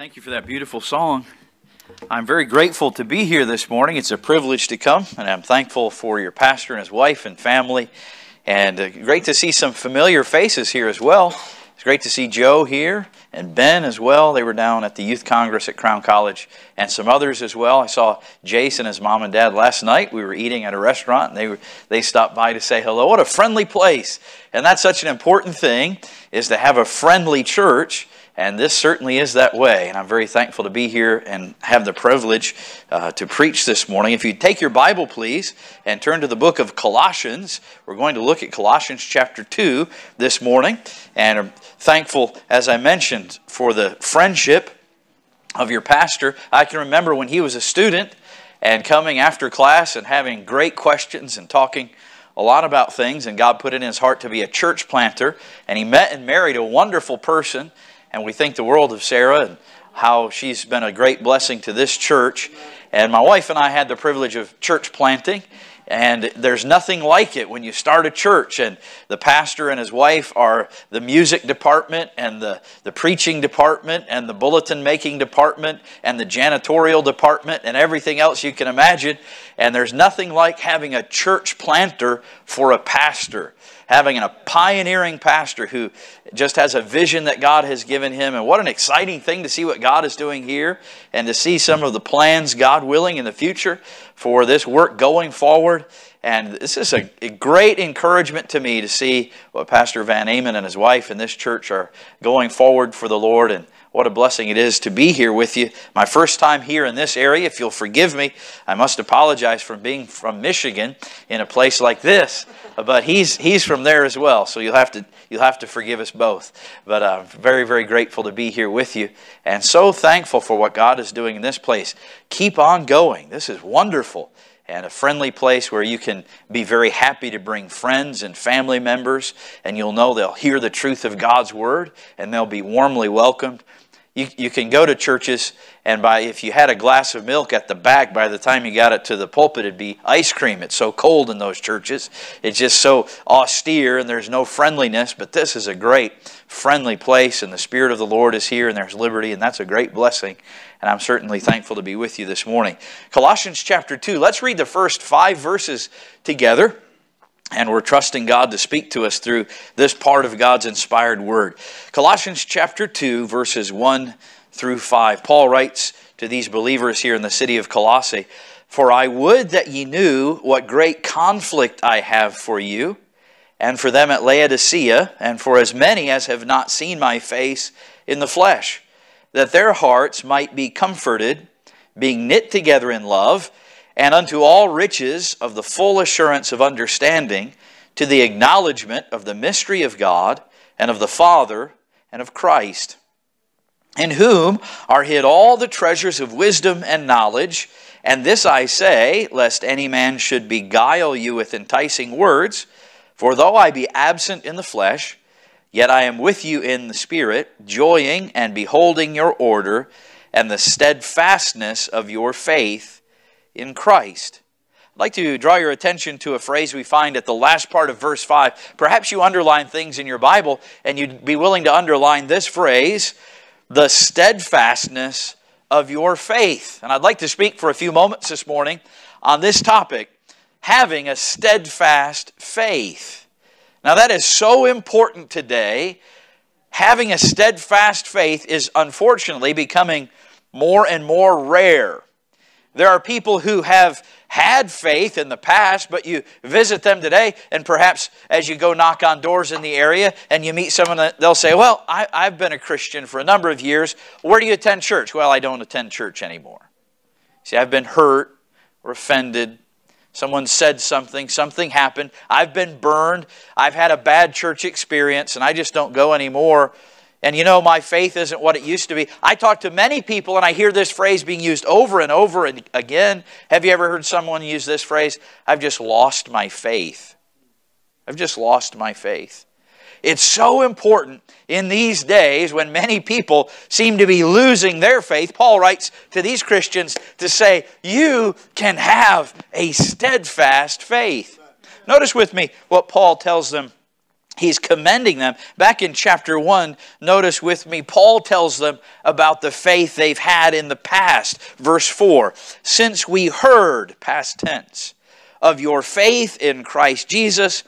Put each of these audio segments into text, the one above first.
Thank you for that beautiful song. I'm very grateful to be here this morning. It's a privilege to come, and I'm thankful for your pastor and his wife and family. And uh, great to see some familiar faces here as well. It's great to see Joe here and Ben as well. They were down at the Youth Congress at Crown College and some others as well. I saw Jason, his mom and dad last night. We were eating at a restaurant and they, were, they stopped by to say hello. What a friendly place. And that's such an important thing is to have a friendly church and this certainly is that way. And I'm very thankful to be here and have the privilege uh, to preach this morning. If you take your Bible, please, and turn to the book of Colossians, we're going to look at Colossians chapter 2 this morning. And I'm thankful, as I mentioned, for the friendship of your pastor. I can remember when he was a student and coming after class and having great questions and talking a lot about things, and God put it in his heart to be a church planter. And he met and married a wonderful person and we think the world of Sarah and how she's been a great blessing to this church. And my wife and I had the privilege of church planting. And there's nothing like it when you start a church and the pastor and his wife are the music department and the, the preaching department and the bulletin making department and the janitorial department and everything else you can imagine. And there's nothing like having a church planter for a pastor having a pioneering pastor who just has a vision that God has given him. And what an exciting thing to see what God is doing here and to see some of the plans, God willing, in the future for this work going forward. And this is a, a, great encouragement to me to see what Pastor Van Amen and his wife and this church are going forward for the Lord. And what a blessing it is to be here with you. My first time here in this area. If you'll forgive me, I must apologize for being from Michigan in a place like this. But he's he's from there as well, so you'll have to you'll have to forgive us both. But I'm very very grateful to be here with you, and so thankful for what God is doing in this place. Keep on going. This is wonderful and a friendly place where you can be very happy to bring friends and family members, and you'll know they'll hear the truth of God's Word and they'll be warmly welcomed. You, you can go to churches, and by if you had a glass of milk at the back, by the time you got it to the pulpit, it'd be ice cream. It's so cold in those churches. It's just so austere, and there's no friendliness. But this is a great, friendly place, and the Spirit of the Lord is here, and there's liberty, and that's a great blessing. And I'm certainly thankful to be with you this morning. Colossians chapter 2. Let's read the first five verses together. And we're trusting God to speak to us through this part of God's inspired word. Colossians chapter 2, verses 1 through 5. Paul writes to these believers here in the city of Colossae For I would that ye knew what great conflict I have for you, and for them at Laodicea, and for as many as have not seen my face in the flesh, that their hearts might be comforted, being knit together in love and unto all riches of the full assurance of understanding, to the acknowledgement of the mystery of God, and of the Father, and of Christ, in whom are hid all the treasures of wisdom and knowledge. And this I say, lest any man should beguile you with enticing words. For though I be absent in the flesh, yet I am with you in the Spirit, joying and beholding your order and the steadfastness of your faith in Christ. I'd like to draw your attention to a phrase we find at the last part of verse 5. Perhaps you underline things in your Bible and you'd be willing to underline this phrase the steadfastness of your faith. And I'd like to speak for a few moments this morning on this topic having a steadfast faith. Now, that is so important today. Having a steadfast faith is unfortunately becoming more and more rare. There are people who have had faith in the past, but you visit them today, and perhaps as you go knock on doors in the area and you meet someone, they'll say, Well, I, have been a Christian for a number of years. Where do you attend church? Well, I don't attend church anymore. See, I've been hurt or offended. Someone said something, something happened. I've been burned. I've had a bad church experience, and I just don't go anymore. And you know, my faith isn't what it used to be. I talk to many people and I hear this phrase being used over and over and again. Have you ever heard someone use this phrase? I've just lost my faith. I've just lost my faith. It's so important in these days when many people seem to be losing their faith. Paul writes to these Christians to say, You can have a steadfast faith. Notice with me what Paul tells them He's commending them. Back in chapter 1, notice with me, Paul tells them about the faith they've had in the past. Verse 4 Since we heard, past tense, of your faith in Christ Jesus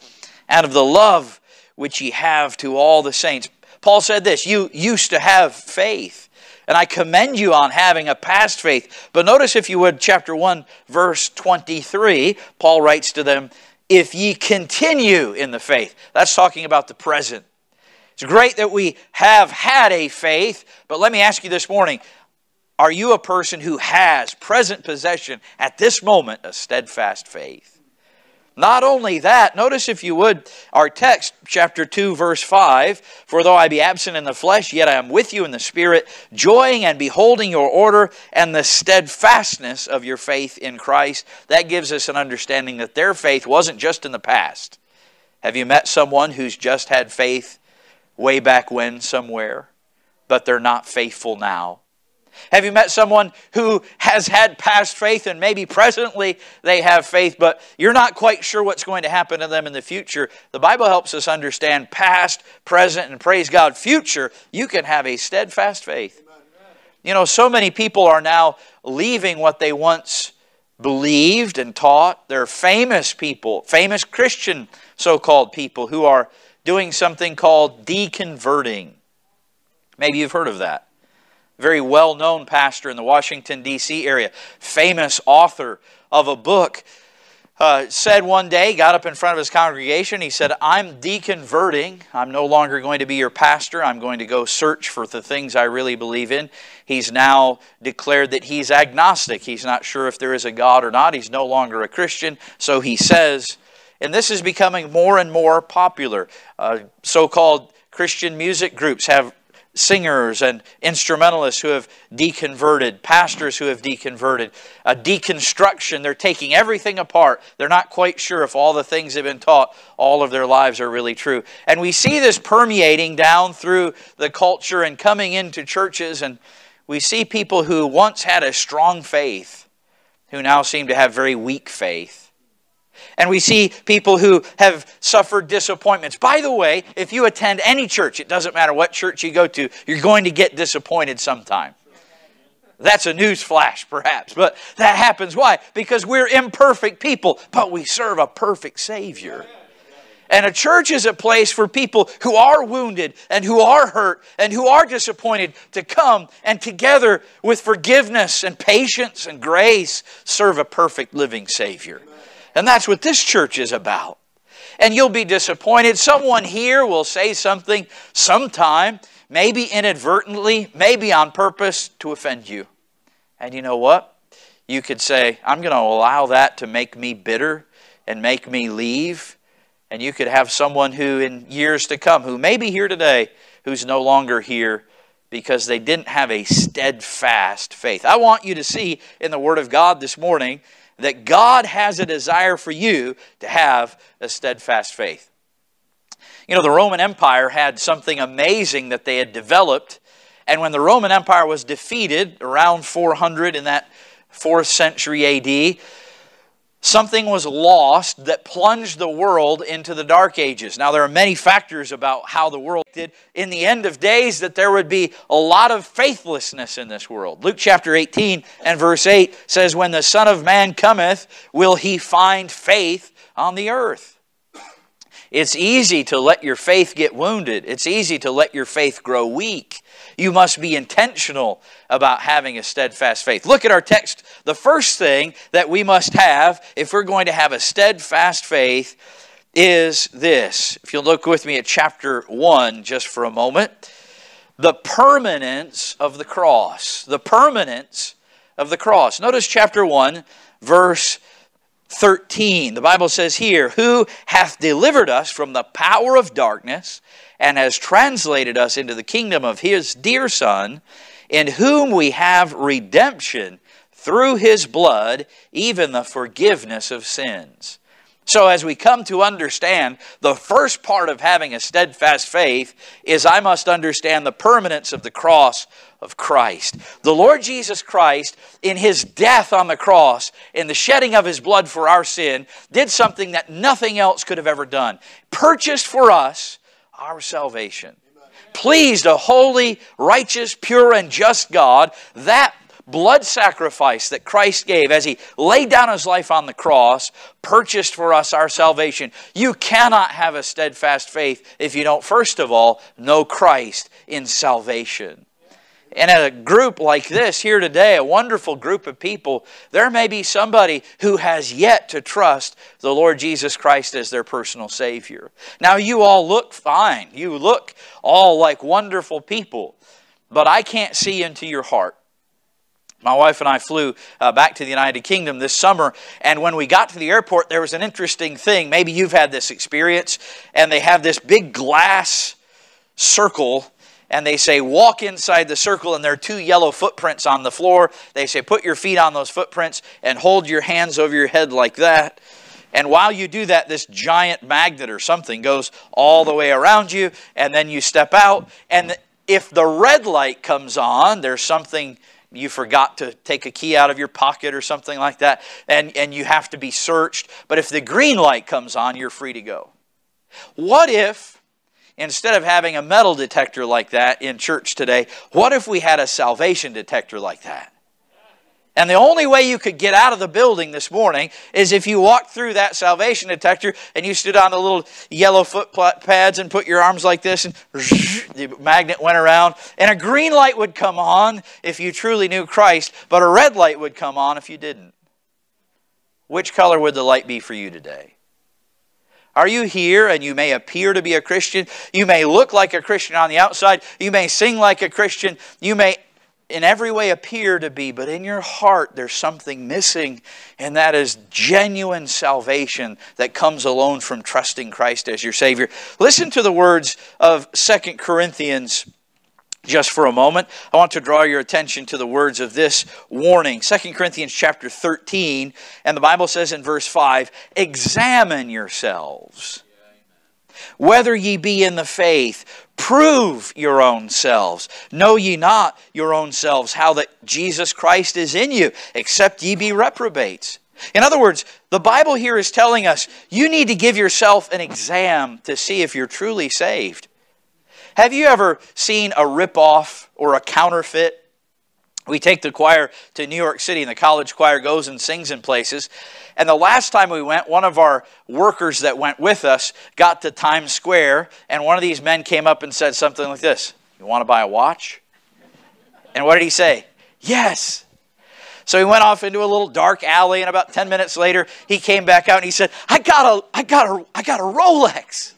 and of the love which ye have to all the saints. Paul said this You used to have faith, and I commend you on having a past faith. But notice, if you would, chapter 1, verse 23, Paul writes to them, If ye continue in the faith. That's talking about the present. It's great that we have had a faith, but let me ask you this morning are you a person who has present possession at this moment a steadfast faith? Not only that, notice if you would our text, chapter 2, verse 5 For though I be absent in the flesh, yet I am with you in the Spirit, joying and beholding your order and the steadfastness of your faith in Christ. That gives us an understanding that their faith wasn't just in the past. Have you met someone who's just had faith way back when somewhere, but they're not faithful now? Have you met someone who has had past faith and maybe presently they have faith, but you're not quite sure what's going to happen to them in the future? The Bible helps us understand past, present, and praise God, future. You can have a steadfast faith. You know, so many people are now leaving what they once believed and taught. They're famous people, famous Christian so called people who are doing something called deconverting. Maybe you've heard of that very well known pastor in the Washington, D.C. area, famous author of a book, uh, said one day, got up in front of his congregation, he said, I'm deconverting. I'm no longer going to be your pastor. I'm going to go search for the things I really believe in. He's now declared that he's agnostic. He's not sure if there is a God or not. He's no longer a Christian. So he says, and this is becoming more and more popular. Uh, so called Christian music groups have singers and instrumentalists who have deconverted, pastors who have deconverted, a deconstruction. They're taking everything apart. They're not quite sure if all the things they've been taught all of their lives are really true. And we see this permeating down through the culture and coming into churches, and we see people who once had a strong faith who now seem to have very weak faith. And we see people who have suffered disappointments. By the way, if you attend any church, it doesn't matter what church you go to, you're going to get disappointed sometime. That's a news flash, perhaps, but that happens. Why? Because we're imperfect people, but we serve a perfect Savior. And a church is a place for people who are wounded and who are hurt and who are disappointed to come and together with forgiveness and patience and grace serve a perfect living Savior. And that's what this church is about. And you'll be disappointed. Someone here will say something sometime, maybe inadvertently, maybe on purpose to offend you. And you know what? You could say, I'm going to allow that to make me bitter and make me leave. And you could have someone who, in years to come, who may be here today, who's no longer here because they didn't have a steadfast faith. I want you to see in the Word of God this morning that God has a desire for you to have a steadfast faith. You know, the Roman Empire had something amazing that they had developed. And when the Roman Empire was defeated around 400 in that 4th century AD, something was lost that plunged the world into the dark ages. Now, there are many factors about how the world did. In the end of days, that there would be a lot of faithlessness in this world. Luke chapter 18 and verse 8 says, When the Son of Man cometh, will he find faith on the earth? It's easy to let your faith get wounded. It's easy to let your faith grow weak. You must be intentional about having a steadfast faith. Look at our text. The first thing that we must have if we're going to have a steadfast faith is this. If you'll look with me at chapter 1 just for a moment, the permanence of the cross. The permanence of the cross. Notice chapter 1, verse 13. The Bible says here, Who hath delivered us from the power of darkness and has translated us into the kingdom of his dear Son, in whom we have redemption through his blood, even the forgiveness of sins. So, as we come to understand, the first part of having a steadfast faith is I must understand the permanence of the cross of Christ. The Lord Jesus Christ, in his death on the cross, in the shedding of his blood for our sin, did something that nothing else could have ever done. Purchased for us our salvation. Pleased a holy, righteous, pure, and just God, that blood sacrifice that Christ gave as He laid down His life on the cross purchased for us our salvation. You cannot have a steadfast faith if you don't, first of all, know Christ in salvation. And at a group like this here today, a wonderful group of people, there may be somebody who has yet to trust the Lord Jesus Christ as their personal Savior. Now, you all look fine. You look all like wonderful people, but I can't see into your heart. My wife and I flew uh, back to the United Kingdom this summer, and when we got to the airport, there was an interesting thing. Maybe you've had this experience, and they have this big glass circle, and they say, Walk inside the circle, and there are two yellow footprints on the floor. They say, Put your feet on those footprints and hold your hands over your head like that. And while you do that, this giant magnet or something goes all the way around you, and then you step out. And if the red light comes on, there's something you forgot to take a key out of your pocket or something like that, and, and you have to be searched. But if the green light comes on, you're free to go. What if, instead of having a metal detector like that in church today, what if we had a salvation detector like that? And the only way you could get out of the building this morning is if you walked through that salvation detector and you stood on the little yellow foot pads and put your arms like this, and the magnet went around. And a green light would come on if you truly knew Christ, but a red light would come on if you didn't. Which color would the light be for you today? Are you here and you may appear to be a Christian? You may look like a Christian on the outside. You may sing like a Christian. You may in every way appear to be, but in your heart there's something missing, and that is genuine salvation that comes alone from trusting Christ as your Savior. Listen to the words of Second Corinthians just for a moment. I want to draw your attention to the words of this warning. Second Corinthians chapter 13, and the Bible says in verse 5, Examine yourselves whether ye be in the faith. Prove your own selves. Know ye not your own selves how that Jesus Christ is in you, except ye be reprobates. In other words, the Bible here is telling us you need to give yourself an exam to see if you're truly saved. Have you ever seen a ripoff or a counterfeit we take the choir to New York City, and the college choir goes and sings in places. And the last time we went, one of our workers that went with us got to Times Square, and one of these men came up and said something like this You want to buy a watch? And what did he say? Yes. So he went off into a little dark alley, and about 10 minutes later, he came back out and he said, I got a, I got a, I got a Rolex.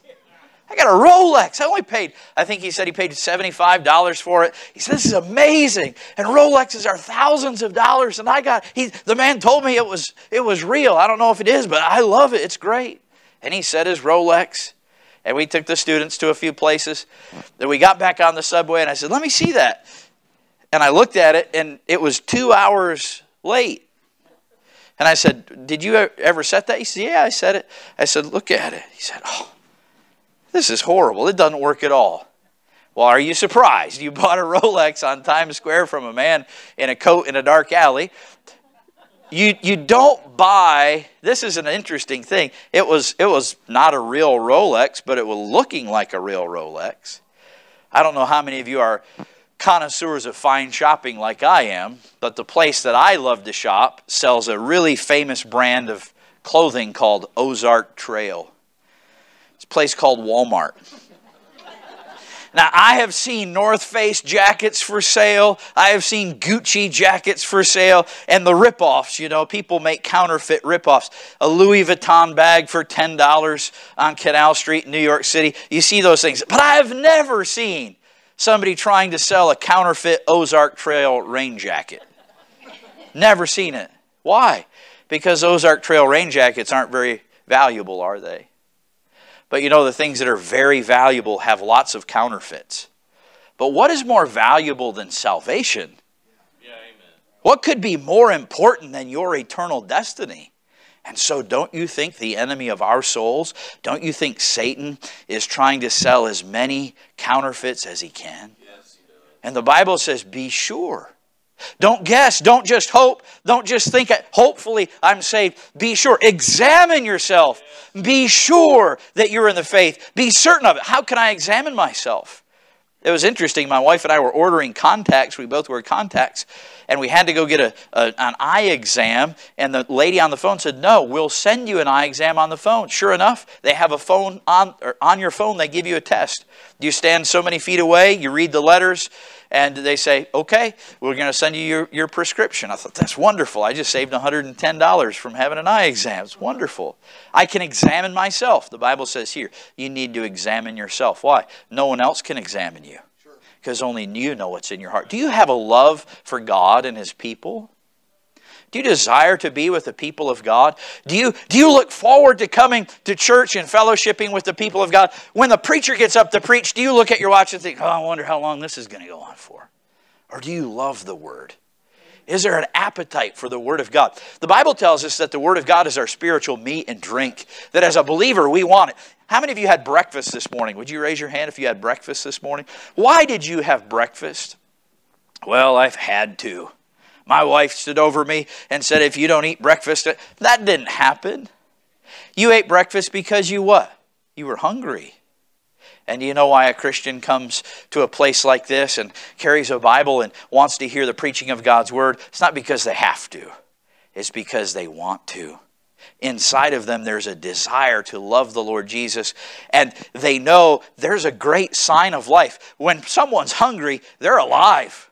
I got a Rolex. I only paid, I think he said he paid $75 for it. He said, This is amazing. And Rolexes are thousands of dollars. And I got, he, the man told me it was, it was real. I don't know if it is, but I love it. It's great. And he said his Rolex. And we took the students to a few places. Then we got back on the subway and I said, Let me see that. And I looked at it and it was two hours late. And I said, Did you ever set that? He said, Yeah, I set it. I said, Look at it. He said, Oh. This is horrible. It doesn't work at all. Well, are you surprised? You bought a Rolex on Times Square from a man in a coat in a dark alley. You, you don't buy, this is an interesting thing. It was, it was not a real Rolex, but it was looking like a real Rolex. I don't know how many of you are connoisseurs of fine shopping like I am, but the place that I love to shop sells a really famous brand of clothing called Ozark Trail. It's a place called Walmart. Now, I have seen North Face jackets for sale. I have seen Gucci jackets for sale. And the ripoffs, you know, people make counterfeit ripoffs. A Louis Vuitton bag for $10 on Canal Street in New York City. You see those things. But I have never seen somebody trying to sell a counterfeit Ozark Trail rain jacket. Never seen it. Why? Because Ozark Trail rain jackets aren't very valuable, are they? But you know, the things that are very valuable have lots of counterfeits. But what is more valuable than salvation? Yeah, what could be more important than your eternal destiny? And so, don't you think the enemy of our souls, don't you think Satan is trying to sell as many counterfeits as he can? Yes, he and the Bible says, be sure. Don't guess. Don't just hope. Don't just think, hopefully I'm saved. Be sure. Examine yourself. Be sure that you're in the faith. Be certain of it. How can I examine myself? It was interesting. My wife and I were ordering contacts. We both wear contacts. And we had to go get a, a, an eye exam. And the lady on the phone said, No, we'll send you an eye exam on the phone. Sure enough, they have a phone on, on your phone. They give you a test. You stand so many feet away, you read the letters, and they say, okay, we're going to send you your, your prescription. I thought, that's wonderful. I just saved $110 from having an eye exam. It's wonderful. I can examine myself. The Bible says here, you need to examine yourself. Why? No one else can examine you because only you know what's in your heart. Do you have a love for God and His people? Do you desire to be with the people of God? Do you, do you look forward to coming to church and fellowshipping with the people of God? When the preacher gets up to preach, do you look at your watch and think, oh, I wonder how long this is going to go on for? Or do you love the Word? Is there an appetite for the Word of God? The Bible tells us that the Word of God is our spiritual meat and drink, that as a believer, we want it. How many of you had breakfast this morning? Would you raise your hand if you had breakfast this morning? Why did you have breakfast? Well, I've had to. My wife stood over me and said, If you don't eat breakfast, that didn't happen. You ate breakfast because you what? You were hungry. And you know why a Christian comes to a place like this and carries a Bible and wants to hear the preaching of God's Word? It's not because they have to, it's because they want to. Inside of them, there's a desire to love the Lord Jesus, and they know there's a great sign of life. When someone's hungry, they're alive.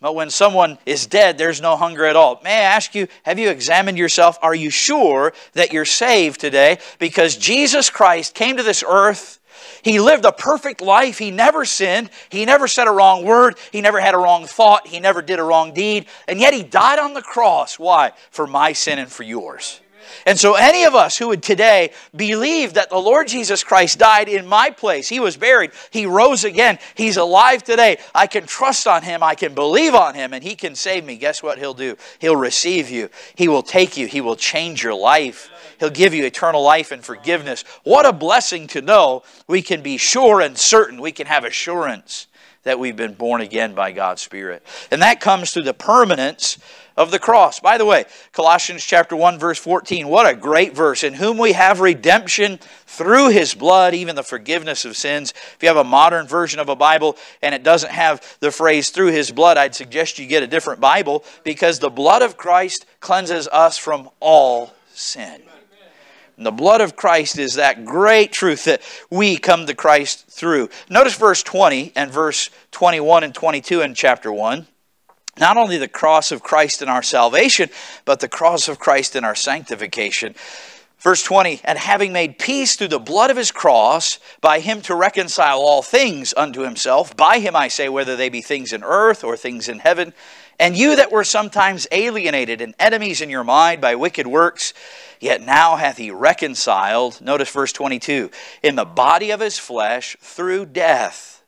But when someone is dead, there's no hunger at all. May I ask you, have you examined yourself? Are you sure that you're saved today? Because Jesus Christ came to this earth. He lived a perfect life. He never sinned. He never said a wrong word. He never had a wrong thought. He never did a wrong deed. And yet He died on the cross. Why? For my sin and for yours. And so, any of us who would today believe that the Lord Jesus Christ died in my place, He was buried, He rose again, He's alive today, I can trust on Him, I can believe on Him, and He can save me. Guess what He'll do? He'll receive you, He will take you, He will change your life, He'll give you eternal life and forgiveness. What a blessing to know we can be sure and certain, we can have assurance that we've been born again by God's Spirit. And that comes through the permanence of the cross. By the way, Colossians chapter 1 verse 14, what a great verse. In whom we have redemption through his blood, even the forgiveness of sins. If you have a modern version of a Bible and it doesn't have the phrase through his blood, I'd suggest you get a different Bible because the blood of Christ cleanses us from all sin. And the blood of Christ is that great truth that we come to Christ through. Notice verse 20 and verse 21 and 22 in chapter 1 not only the cross of Christ in our salvation, but the cross of Christ in our sanctification. Verse 20, and having made peace through the blood of his cross, by him to reconcile all things unto himself, by him I say, whether they be things in earth or things in heaven, and you that were sometimes alienated and enemies in your mind by wicked works, yet now hath he reconciled, notice verse 22, in the body of his flesh through death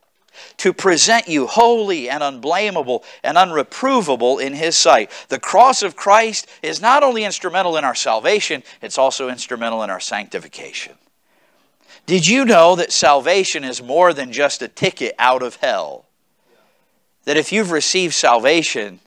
to present you holy and unblameable and unreprovable in His sight. The cross of Christ is not only instrumental in our salvation, it's also instrumental in our sanctification. Did you know that salvation is more than just a ticket out of hell? That if you've received salvation,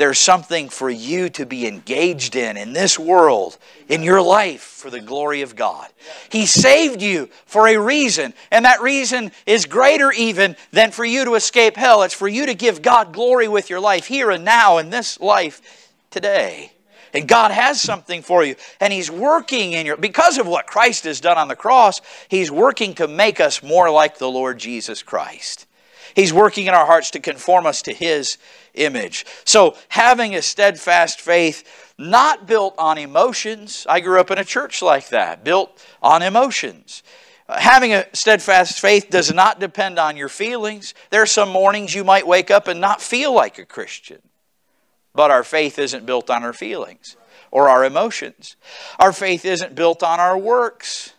there's something for you to be engaged in in this world, in your life, for the glory of God. He saved you for a reason, and that reason is greater even than for you to escape hell. It's for you to give God glory with your life here and now in this life today. And God has something for you. And He's working in your, because of what Christ has done on the cross, He's working to make us more like the Lord Jesus Christ. He's working in our hearts to conform us to His image. So, having a steadfast faith, not built on emotions. I grew up in a church like that, built on emotions. Having a steadfast faith does not depend on your feelings. There are some mornings you might wake up and not feel like a Christian. But our faith isn't built on our feelings or our emotions. Our faith isn't built on our works.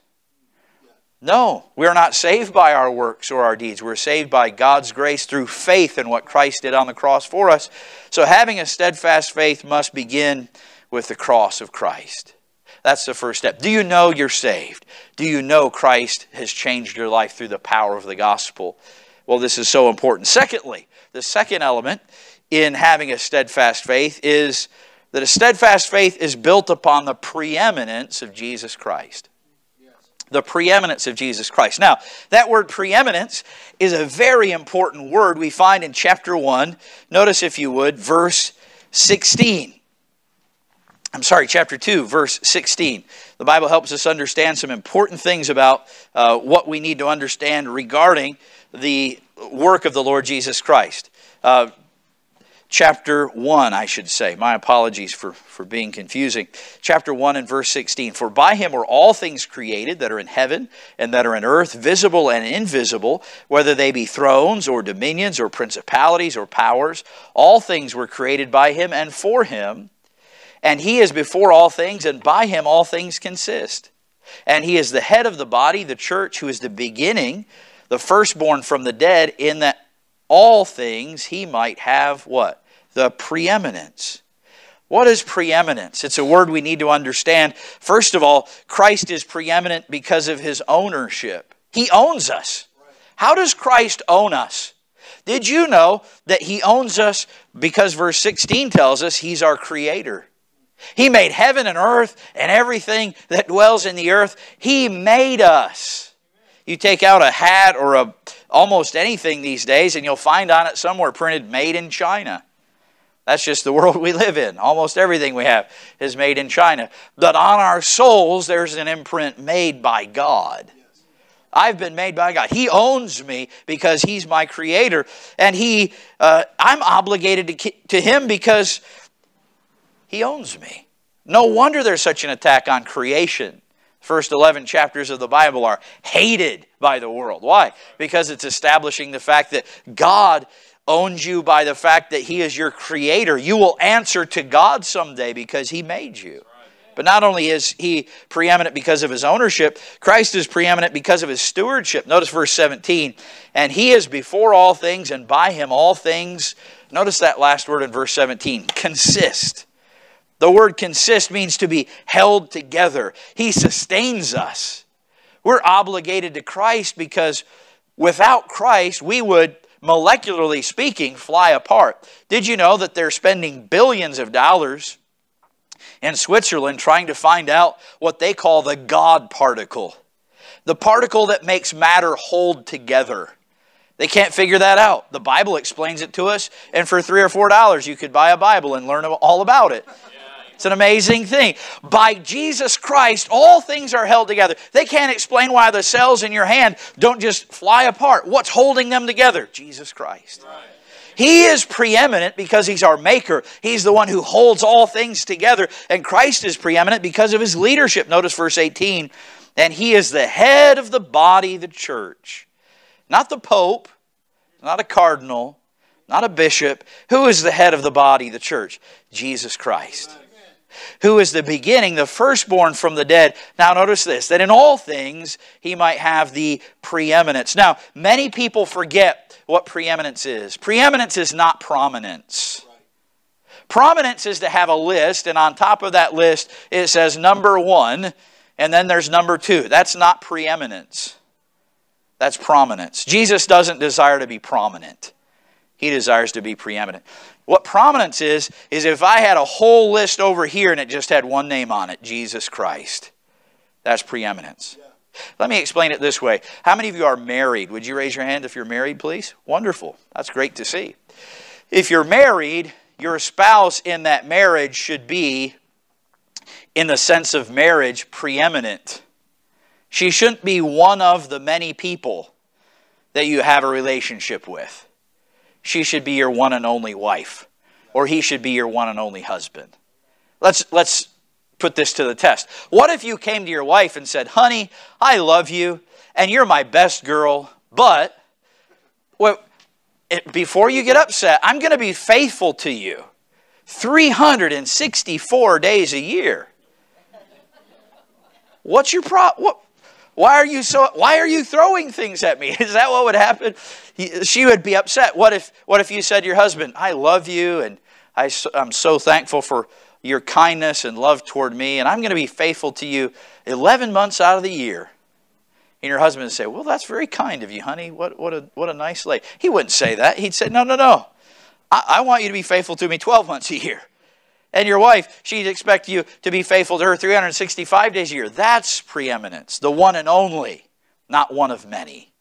No, we're not saved by our works or our deeds. We're saved by God's grace through faith in what Christ did on the cross for us. So having a steadfast faith must begin with the cross of Christ. That's the first step. Do you know you're saved? Do you know Christ has changed your life through the power of the gospel? Well, this is so important. Secondly, the second element in having a steadfast faith is that a steadfast faith is built upon the preeminence of Jesus Christ. The preeminence of Jesus Christ. Now, that word preeminence is a very important word we find in chapter 1. Notice, if you would, verse 16. I'm sorry, chapter 2, verse 16. The Bible helps us understand some important things about uh, what we need to understand regarding the work of the Lord Jesus Christ. Uh, chapter 1, I should say. My apologies for, for being confusing. Chapter 1 and verse 16. For by him were all things created that are in heaven and that are in earth, visible and invisible, whether they be thrones or dominions or principalities or powers. All things were created by him and for him. And he is before all things, and by him all things consist. And he is the head of the body, the church, who is the beginning, the firstborn from the dead, in that all things he might have what? The preeminence. What is preeminence? It's a word we need to understand. First of all, Christ is preeminent because of his ownership. He owns us. How does Christ own us? Did you know that he owns us because verse 16 tells us he's our creator? He made heaven and earth and everything that dwells in the earth. He made us. You take out a hat or a almost anything these days and you'll find on it somewhere printed made in China. That's just the world we live in. Almost everything we have is made in China. But on our souls there's an imprint made by God. I've been made by God. He owns me because He's my creator, and He, uh, I'm obligated to, to Him because he owns me. No wonder there's such an attack on creation. First 11 chapters of the Bible are hated by the world. Why? Because it's establishing the fact that God owns you by the fact that He is your creator. You will answer to God someday because He made you. But not only is He preeminent because of His ownership, Christ is preeminent because of His stewardship. Notice verse 17. And He is before all things, and by Him all things, notice that last word in verse 17, consist. The word consist means to be held together. He sustains us. We're obligated to Christ because without Christ, we would, molecularly speaking, fly apart. Did you know that they're spending billions of dollars in Switzerland trying to find out what they call the God particle? The particle that makes matter hold together. They can't figure that out. The Bible explains it to us, and for three or four dollars, you could buy a Bible and learn all about it. It's an amazing thing. By Jesus Christ, all things are held together. They can't explain why the cells in your hand don't just fly apart. What's holding them together? Jesus Christ. Right. He is preeminent because He's our Maker. He's the one who holds all things together. And Christ is preeminent because of His leadership. Notice verse 18. And He is the head of the body, the church. Not the Pope, not a cardinal, not a bishop. Who is the head of the body, the church? Jesus Christ who is the beginning, the firstborn from the dead. Now, notice this that in all things he might have the preeminence. Now, many people forget what preeminence is. Preeminence is not prominence. Prominence is to have a list, and on top of that list, it says number one, and then there's number two. That's not preeminence. That's prominence. Jesus doesn't desire to be prominent, he desires to be preeminent. What prominence is, is if I had a whole list over here and it just had one name on it Jesus Christ. That's preeminence. Let me explain it this way. How many of you are married? Would you raise your hand if you're married, please? Wonderful. That's great to see. If you're married, your spouse in that marriage should be, in the sense of marriage, preeminent. She shouldn't be one of the many people that you have a relationship with she should be your one and only wife, or he should be your one and only husband. Let's, let's put this to the test. What if you came to your wife and said, Honey, I love you, and you're my best girl, but well, it, before you get upset, I'm going to be faithful to you 364 days a year. What's your problem? Why are you so why are you throwing things at me? Is that what would happen? She would be upset. What if what if you said to your husband, "I love you and I, I'm so thankful for your kindness and love toward me and I'm going to be faithful to you 11 months out of the year." And your husband would say, Well, that's very kind of you, honey. What, what, a, what a nice lady. He wouldn't say that. He'd say, No, no, no. I, I want you to be faithful to me 12 months a year. And your wife, she'd expect you to be faithful to her 365 days a year. That's preeminence, the one and only, not one of many.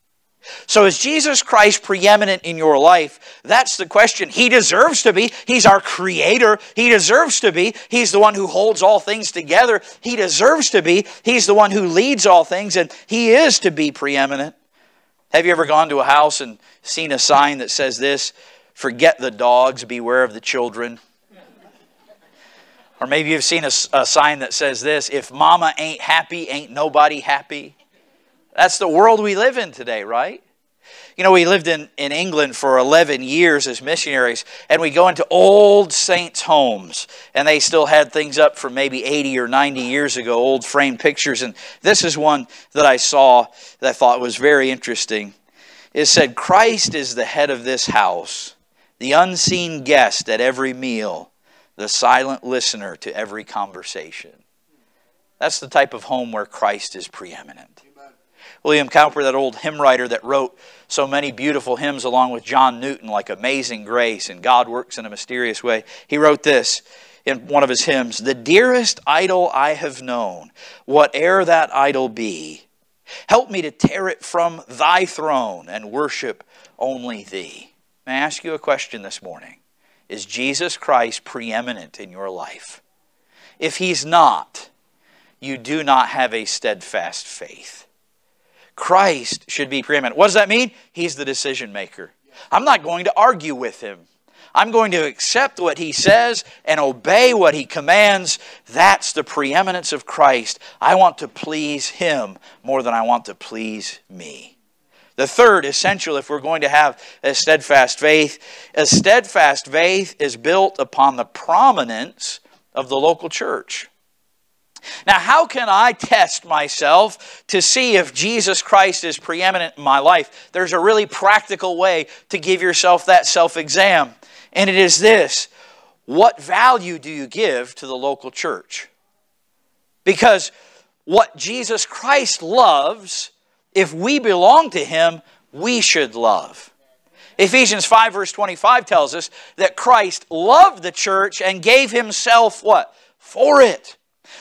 So is Jesus Christ preeminent in your life? That's the question. He deserves to be. He's our creator. He deserves to be. He's the one who holds all things together. He deserves to be. He's the one who leads all things, and He is to be preeminent. Have you ever gone to a house and seen a sign that says this? Forget the dogs, beware of the children. Or maybe you've seen a, a, sign that says this if mama ain't happy, ain't nobody happy. That's the world we live in today, right? You know, we lived in, in England for 11 years as missionaries, and we go into old saints' homes, and they still had things up from maybe 80 or 90 years ago, old framed pictures. And this is one that I saw that I thought was very interesting. It said, Christ is the head of this house, the unseen guest at every meal, the silent listener to every conversation. That's the type of home where Christ is preeminent. Amen. William Cowper, that old hymn writer that wrote so many beautiful hymns along with John Newton, like Amazing Grace and God Works in a Mysterious Way, he wrote this in one of his hymns The dearest idol I have known, whate'er that idol be, help me to tear it from thy throne and worship only thee. May I ask you a question this morning? Is Jesus Christ preeminent in your life? If he's not, you do not have a steadfast faith. Christ should be preeminent. What does that mean? He's the decision maker. I'm not going to argue with him. I'm going to accept what he says and obey what he commands. That's the preeminence of Christ. I want to please him more than I want to please me. The third essential, if we're going to have a steadfast faith, a steadfast faith is built upon the prominence of the local church. Now, how can I test myself to see if Jesus Christ is preeminent in my life? There's a really practical way to give yourself that self exam, and it is this What value do you give to the local church? Because what Jesus Christ loves if we belong to Him, we should love. Ephesians 5, verse 25 tells us that Christ loved the church and gave Himself what? For it.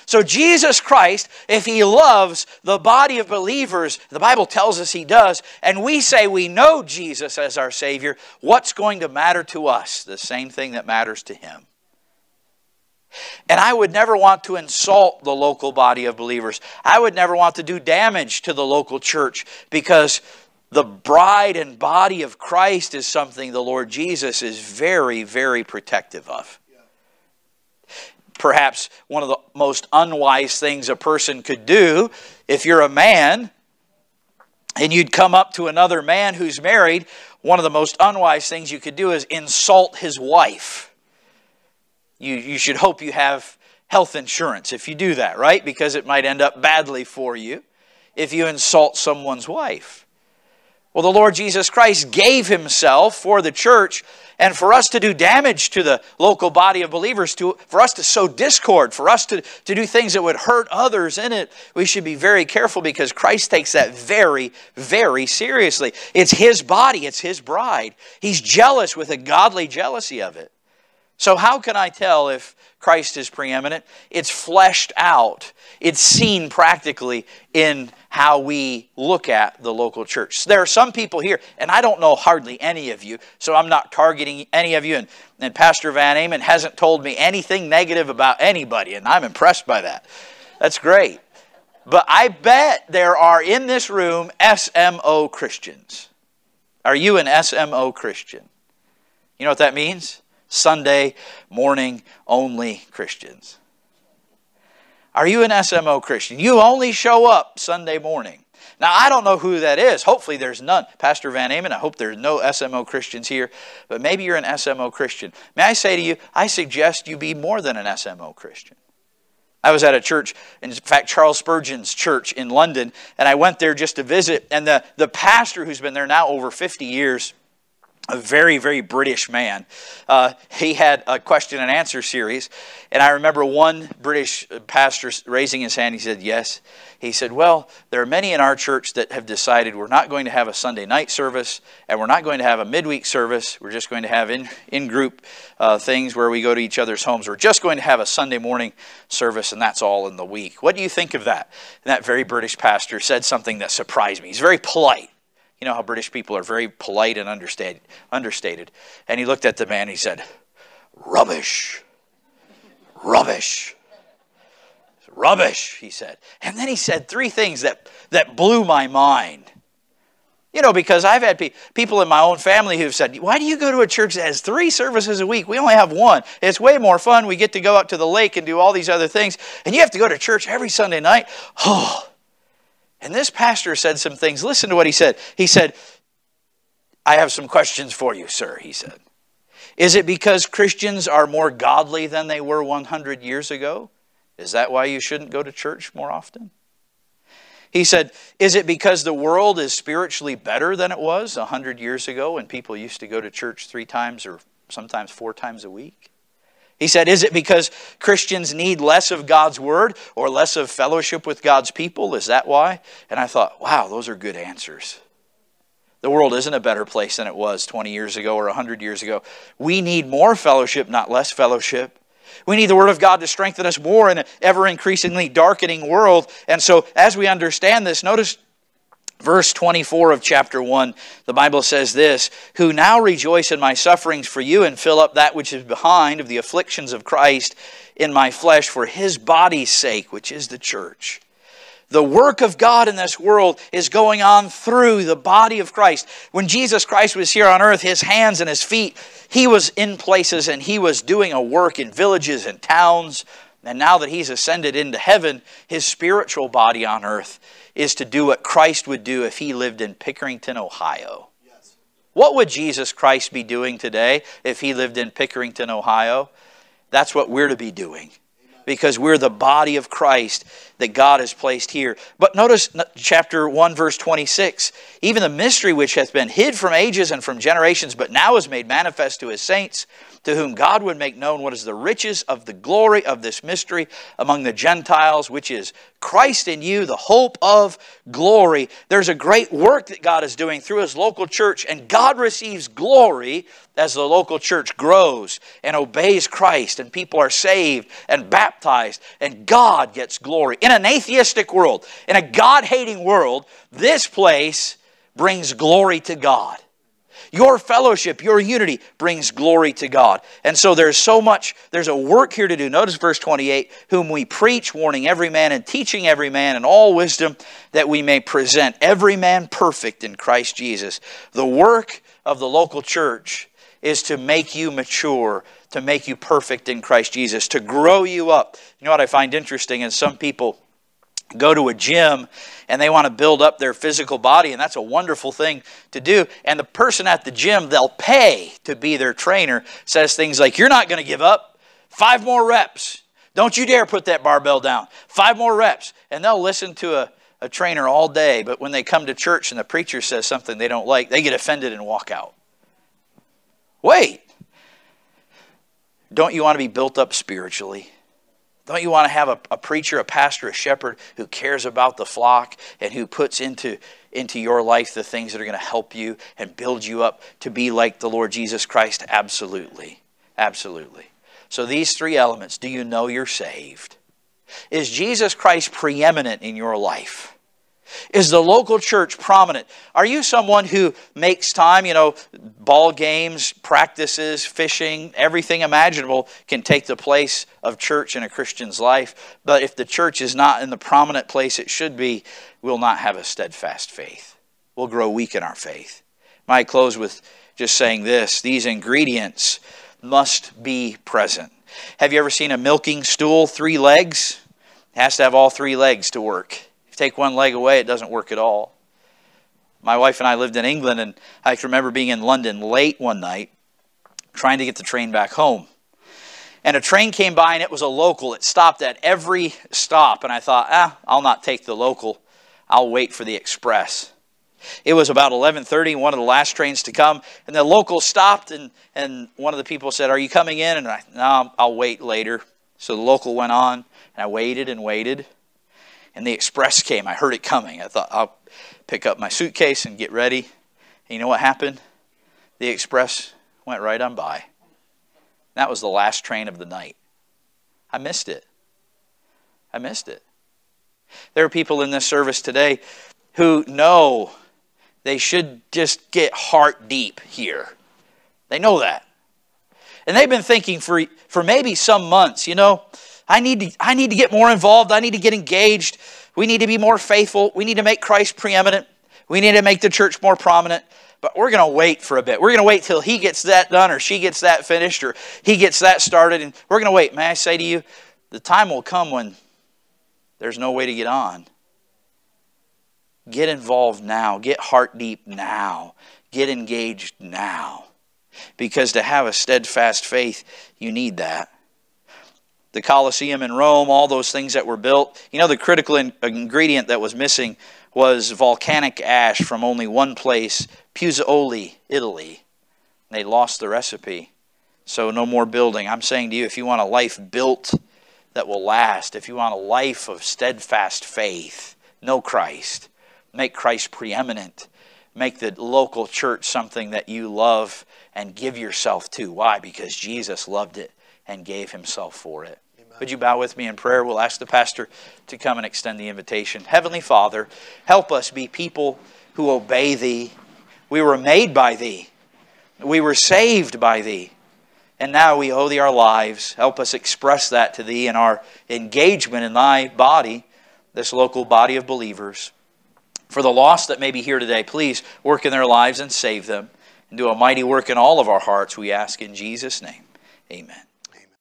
So, Jesus Christ, if He loves the body of believers, the Bible tells us He does, and we say we know Jesus as our Savior, what's going to matter to us? The same thing that matters to Him. And I would never want to insult the local body of believers. I would never want to do damage to the local church because the bride and body of Christ is something the Lord Jesus is very, very protective of. Perhaps one of the most unwise things a person could do if you're a man and you'd come up to another man who's married, one of the most unwise things you could do is insult his wife you, you should hope you have health insurance if you do that, right? Because it might end up badly for you if you insult someone's wife. Well, the Lord Jesus Christ gave himself for the church and for us to do damage to the local body of believers, to, for us to sow discord, for us to, to do things that would hurt others in it, we should be very careful because Christ takes that very, very seriously. It's his body, it's his bride. He's jealous with a godly jealousy of it. So, how can I tell if Christ is preeminent? It's fleshed out, it's seen practically in how we look at the local church. There are some people here, and I don't know hardly any of you, so I'm not targeting any of you. And, and Pastor Van Amen hasn't told me anything negative about anybody, and I'm impressed by that. That's great. But I bet there are in this room SMO Christians. Are you an SMO Christian? You know what that means? Sunday morning only Christians? Are you an SMO Christian? You only show up Sunday morning. Now, I don't know who that is. Hopefully, there's none. Pastor Van Amen, I hope there's no SMO Christians here, but maybe you're an SMO Christian. May I say to you, I suggest you be more than an SMO Christian. I was at a church, in fact, Charles Spurgeon's church in London, and I went there just to visit. And the, the pastor, who's been there now over 50 years, a very, very British man. Uh, he had a question and answer series, and I remember one British pastor raising his hand. He said, Yes. He said, Well, there are many in our church that have decided we're not going to have a Sunday night service, and we're not going to have a midweek service. We're just going to have in, in group uh, things where we go to each other's homes. We're just going to have a Sunday morning service, and that's all in the week. What do you think of that? And that very British pastor said something that surprised me. He's very polite. You know how British people are very polite and understated. understated. And he looked at the man and he said, Rubbish. Rubbish. Rubbish, he said. And then he said three things that, that blew my mind. You know, because I've had pe- people in my own family who've said, Why do you go to a church that has three services a week? We only have one. It's way more fun. We get to go out to the lake and do all these other things. And you have to go to church every Sunday night. Oh, and this pastor said some things. Listen to what he said. He said, I have some questions for you, sir, he said. Is it because Christians are more godly than they were 100 years ago? Is that why you shouldn't go to church more often? He said, Is it because the world is spiritually better than it was 100 years ago when people used to go to church three times or sometimes four times a week? He said, Is it because Christians need less of God's word or less of fellowship with God's people? Is that why? And I thought, wow, those are good answers. The world isn't a better place than it was 20 years ago or 100 years ago. We need more fellowship, not less fellowship. We need the Word of God to strengthen us more in an ever increasingly darkening world. And so, as we understand this, notice Verse 24 of chapter 1, the Bible says this Who now rejoice in my sufferings for you and fill up that which is behind of the afflictions of Christ in my flesh for his body's sake, which is the church. The work of God in this world is going on through the body of Christ. When Jesus Christ was here on earth, his hands and his feet, he was in places and he was doing a work in villages and towns. And now that he's ascended into heaven, his spiritual body on earth is to do what Christ would do if he lived in Pickerington, Ohio. Yes. What would Jesus Christ be doing today if he lived in Pickerington, Ohio? That's what we're to be doing because we're the body of Christ that God has placed here. But notice chapter 1, verse 26 even the mystery which hath been hid from ages and from generations, but now is made manifest to his saints to whom God would make known what is the riches of the glory of this mystery among the Gentiles, which is Christ in you, the hope of glory. There's a great work that God is doing through His local church, and God receives glory as the local church grows and obeys Christ, and people are saved and baptized, and God gets glory. In an atheistic world, in a God hating world, this place brings glory to God. Your fellowship, your unity brings glory to God. And so there's so much, there's a work here to do. Notice verse 28 whom we preach, warning every man and teaching every man in all wisdom, that we may present every man perfect in Christ Jesus. The work of the local church is to make you mature, to make you perfect in Christ Jesus, to grow you up. You know what I find interesting is some people go to a gym and they want to build up their physical body, and that's a wonderful thing to do. And the person at the gym they'll pay to be their trainer says things like, You're not going to give up. Five more reps. Don't you dare put that barbell down. Five more reps. And they'll listen to a, a trainer all day, but when they come to church and the preacher says something they don't like, they get offended and walk out. Wait. Don't you want to be built up spiritually? Don't you want to have a, a, preacher, a pastor, a shepherd who cares about the flock and who puts into, into your life the things that are going to help you and build you up to be like the Lord Jesus Christ? Absolutely. Absolutely. So, these three elements do you know you're saved? Is Jesus Christ preeminent in your life? Is the local church prominent? Are you someone who makes time, you know, ball games, practices, fishing, everything imaginable can take the place of church in a Christian's life? But if the church is not in the prominent place it should be, we'll not have a steadfast faith. We'll grow weak in our faith. Might close with just saying this these ingredients must be present. Have you ever seen a milking stool, three legs? It has to have all three legs to work take one leg away, it doesn't work at all. My wife and I lived in England, and I can remember being in London late one night trying to get the train back home. And a train came by, and it was a local. It stopped at every stop, and I thought, ah, I'll not take the local. I'll wait for the express. It was about 11:30, one of the last trains to come, and the local stopped, and, and one of the people said, "Are you coming in?" And I, "No, I'll wait later." So the local went on, and I waited and waited, and the express came. I heard it coming. I thought I'll pick up my suitcase and get ready. And you know what happened? The express went right on by. That was the last train of the night. I missed it. I missed it. There are people in this service today who know they should just get heart deep here. They know that. And they've been thinking for, for maybe some months, you know, I need, to, I need to get more involved. I need to get engaged. We need to be more faithful. We need to make Christ preeminent. We need to make the church more prominent. But we're going to wait for a bit. We're going to wait till he gets that done or she gets that finished or he gets that started. And we're going to wait. May I say to you, the time will come when there's no way to get on. Get involved now. Get heart deep now. Get engaged now. Because to have a steadfast faith, you need that. The Colosseum in Rome, all those things that were built, you know, the critical in- ingredient that was missing was volcanic ash from only one place, Pozzuoli, Italy. They lost the recipe. So no more building. I'm saying to you, if you want a life built that will last, if you want a life of steadfast faith, know Christ. Make Christ preeminent. Make the local church something that you love and give yourself to. Why? Because Jesus loved it and gave himself for it. Amen. Would you bow with me in prayer? We'll ask the pastor to come and extend the invitation. Heavenly Father, help us be people who obey thee. We were made by thee, we were saved by thee. And now we owe thee our lives. Help us express that to thee in our engagement in thy body, this local body of believers. For the lost that may be here today, please work in their lives and save them. And do a mighty work in all of our hearts, we ask in Jesus' name. Amen.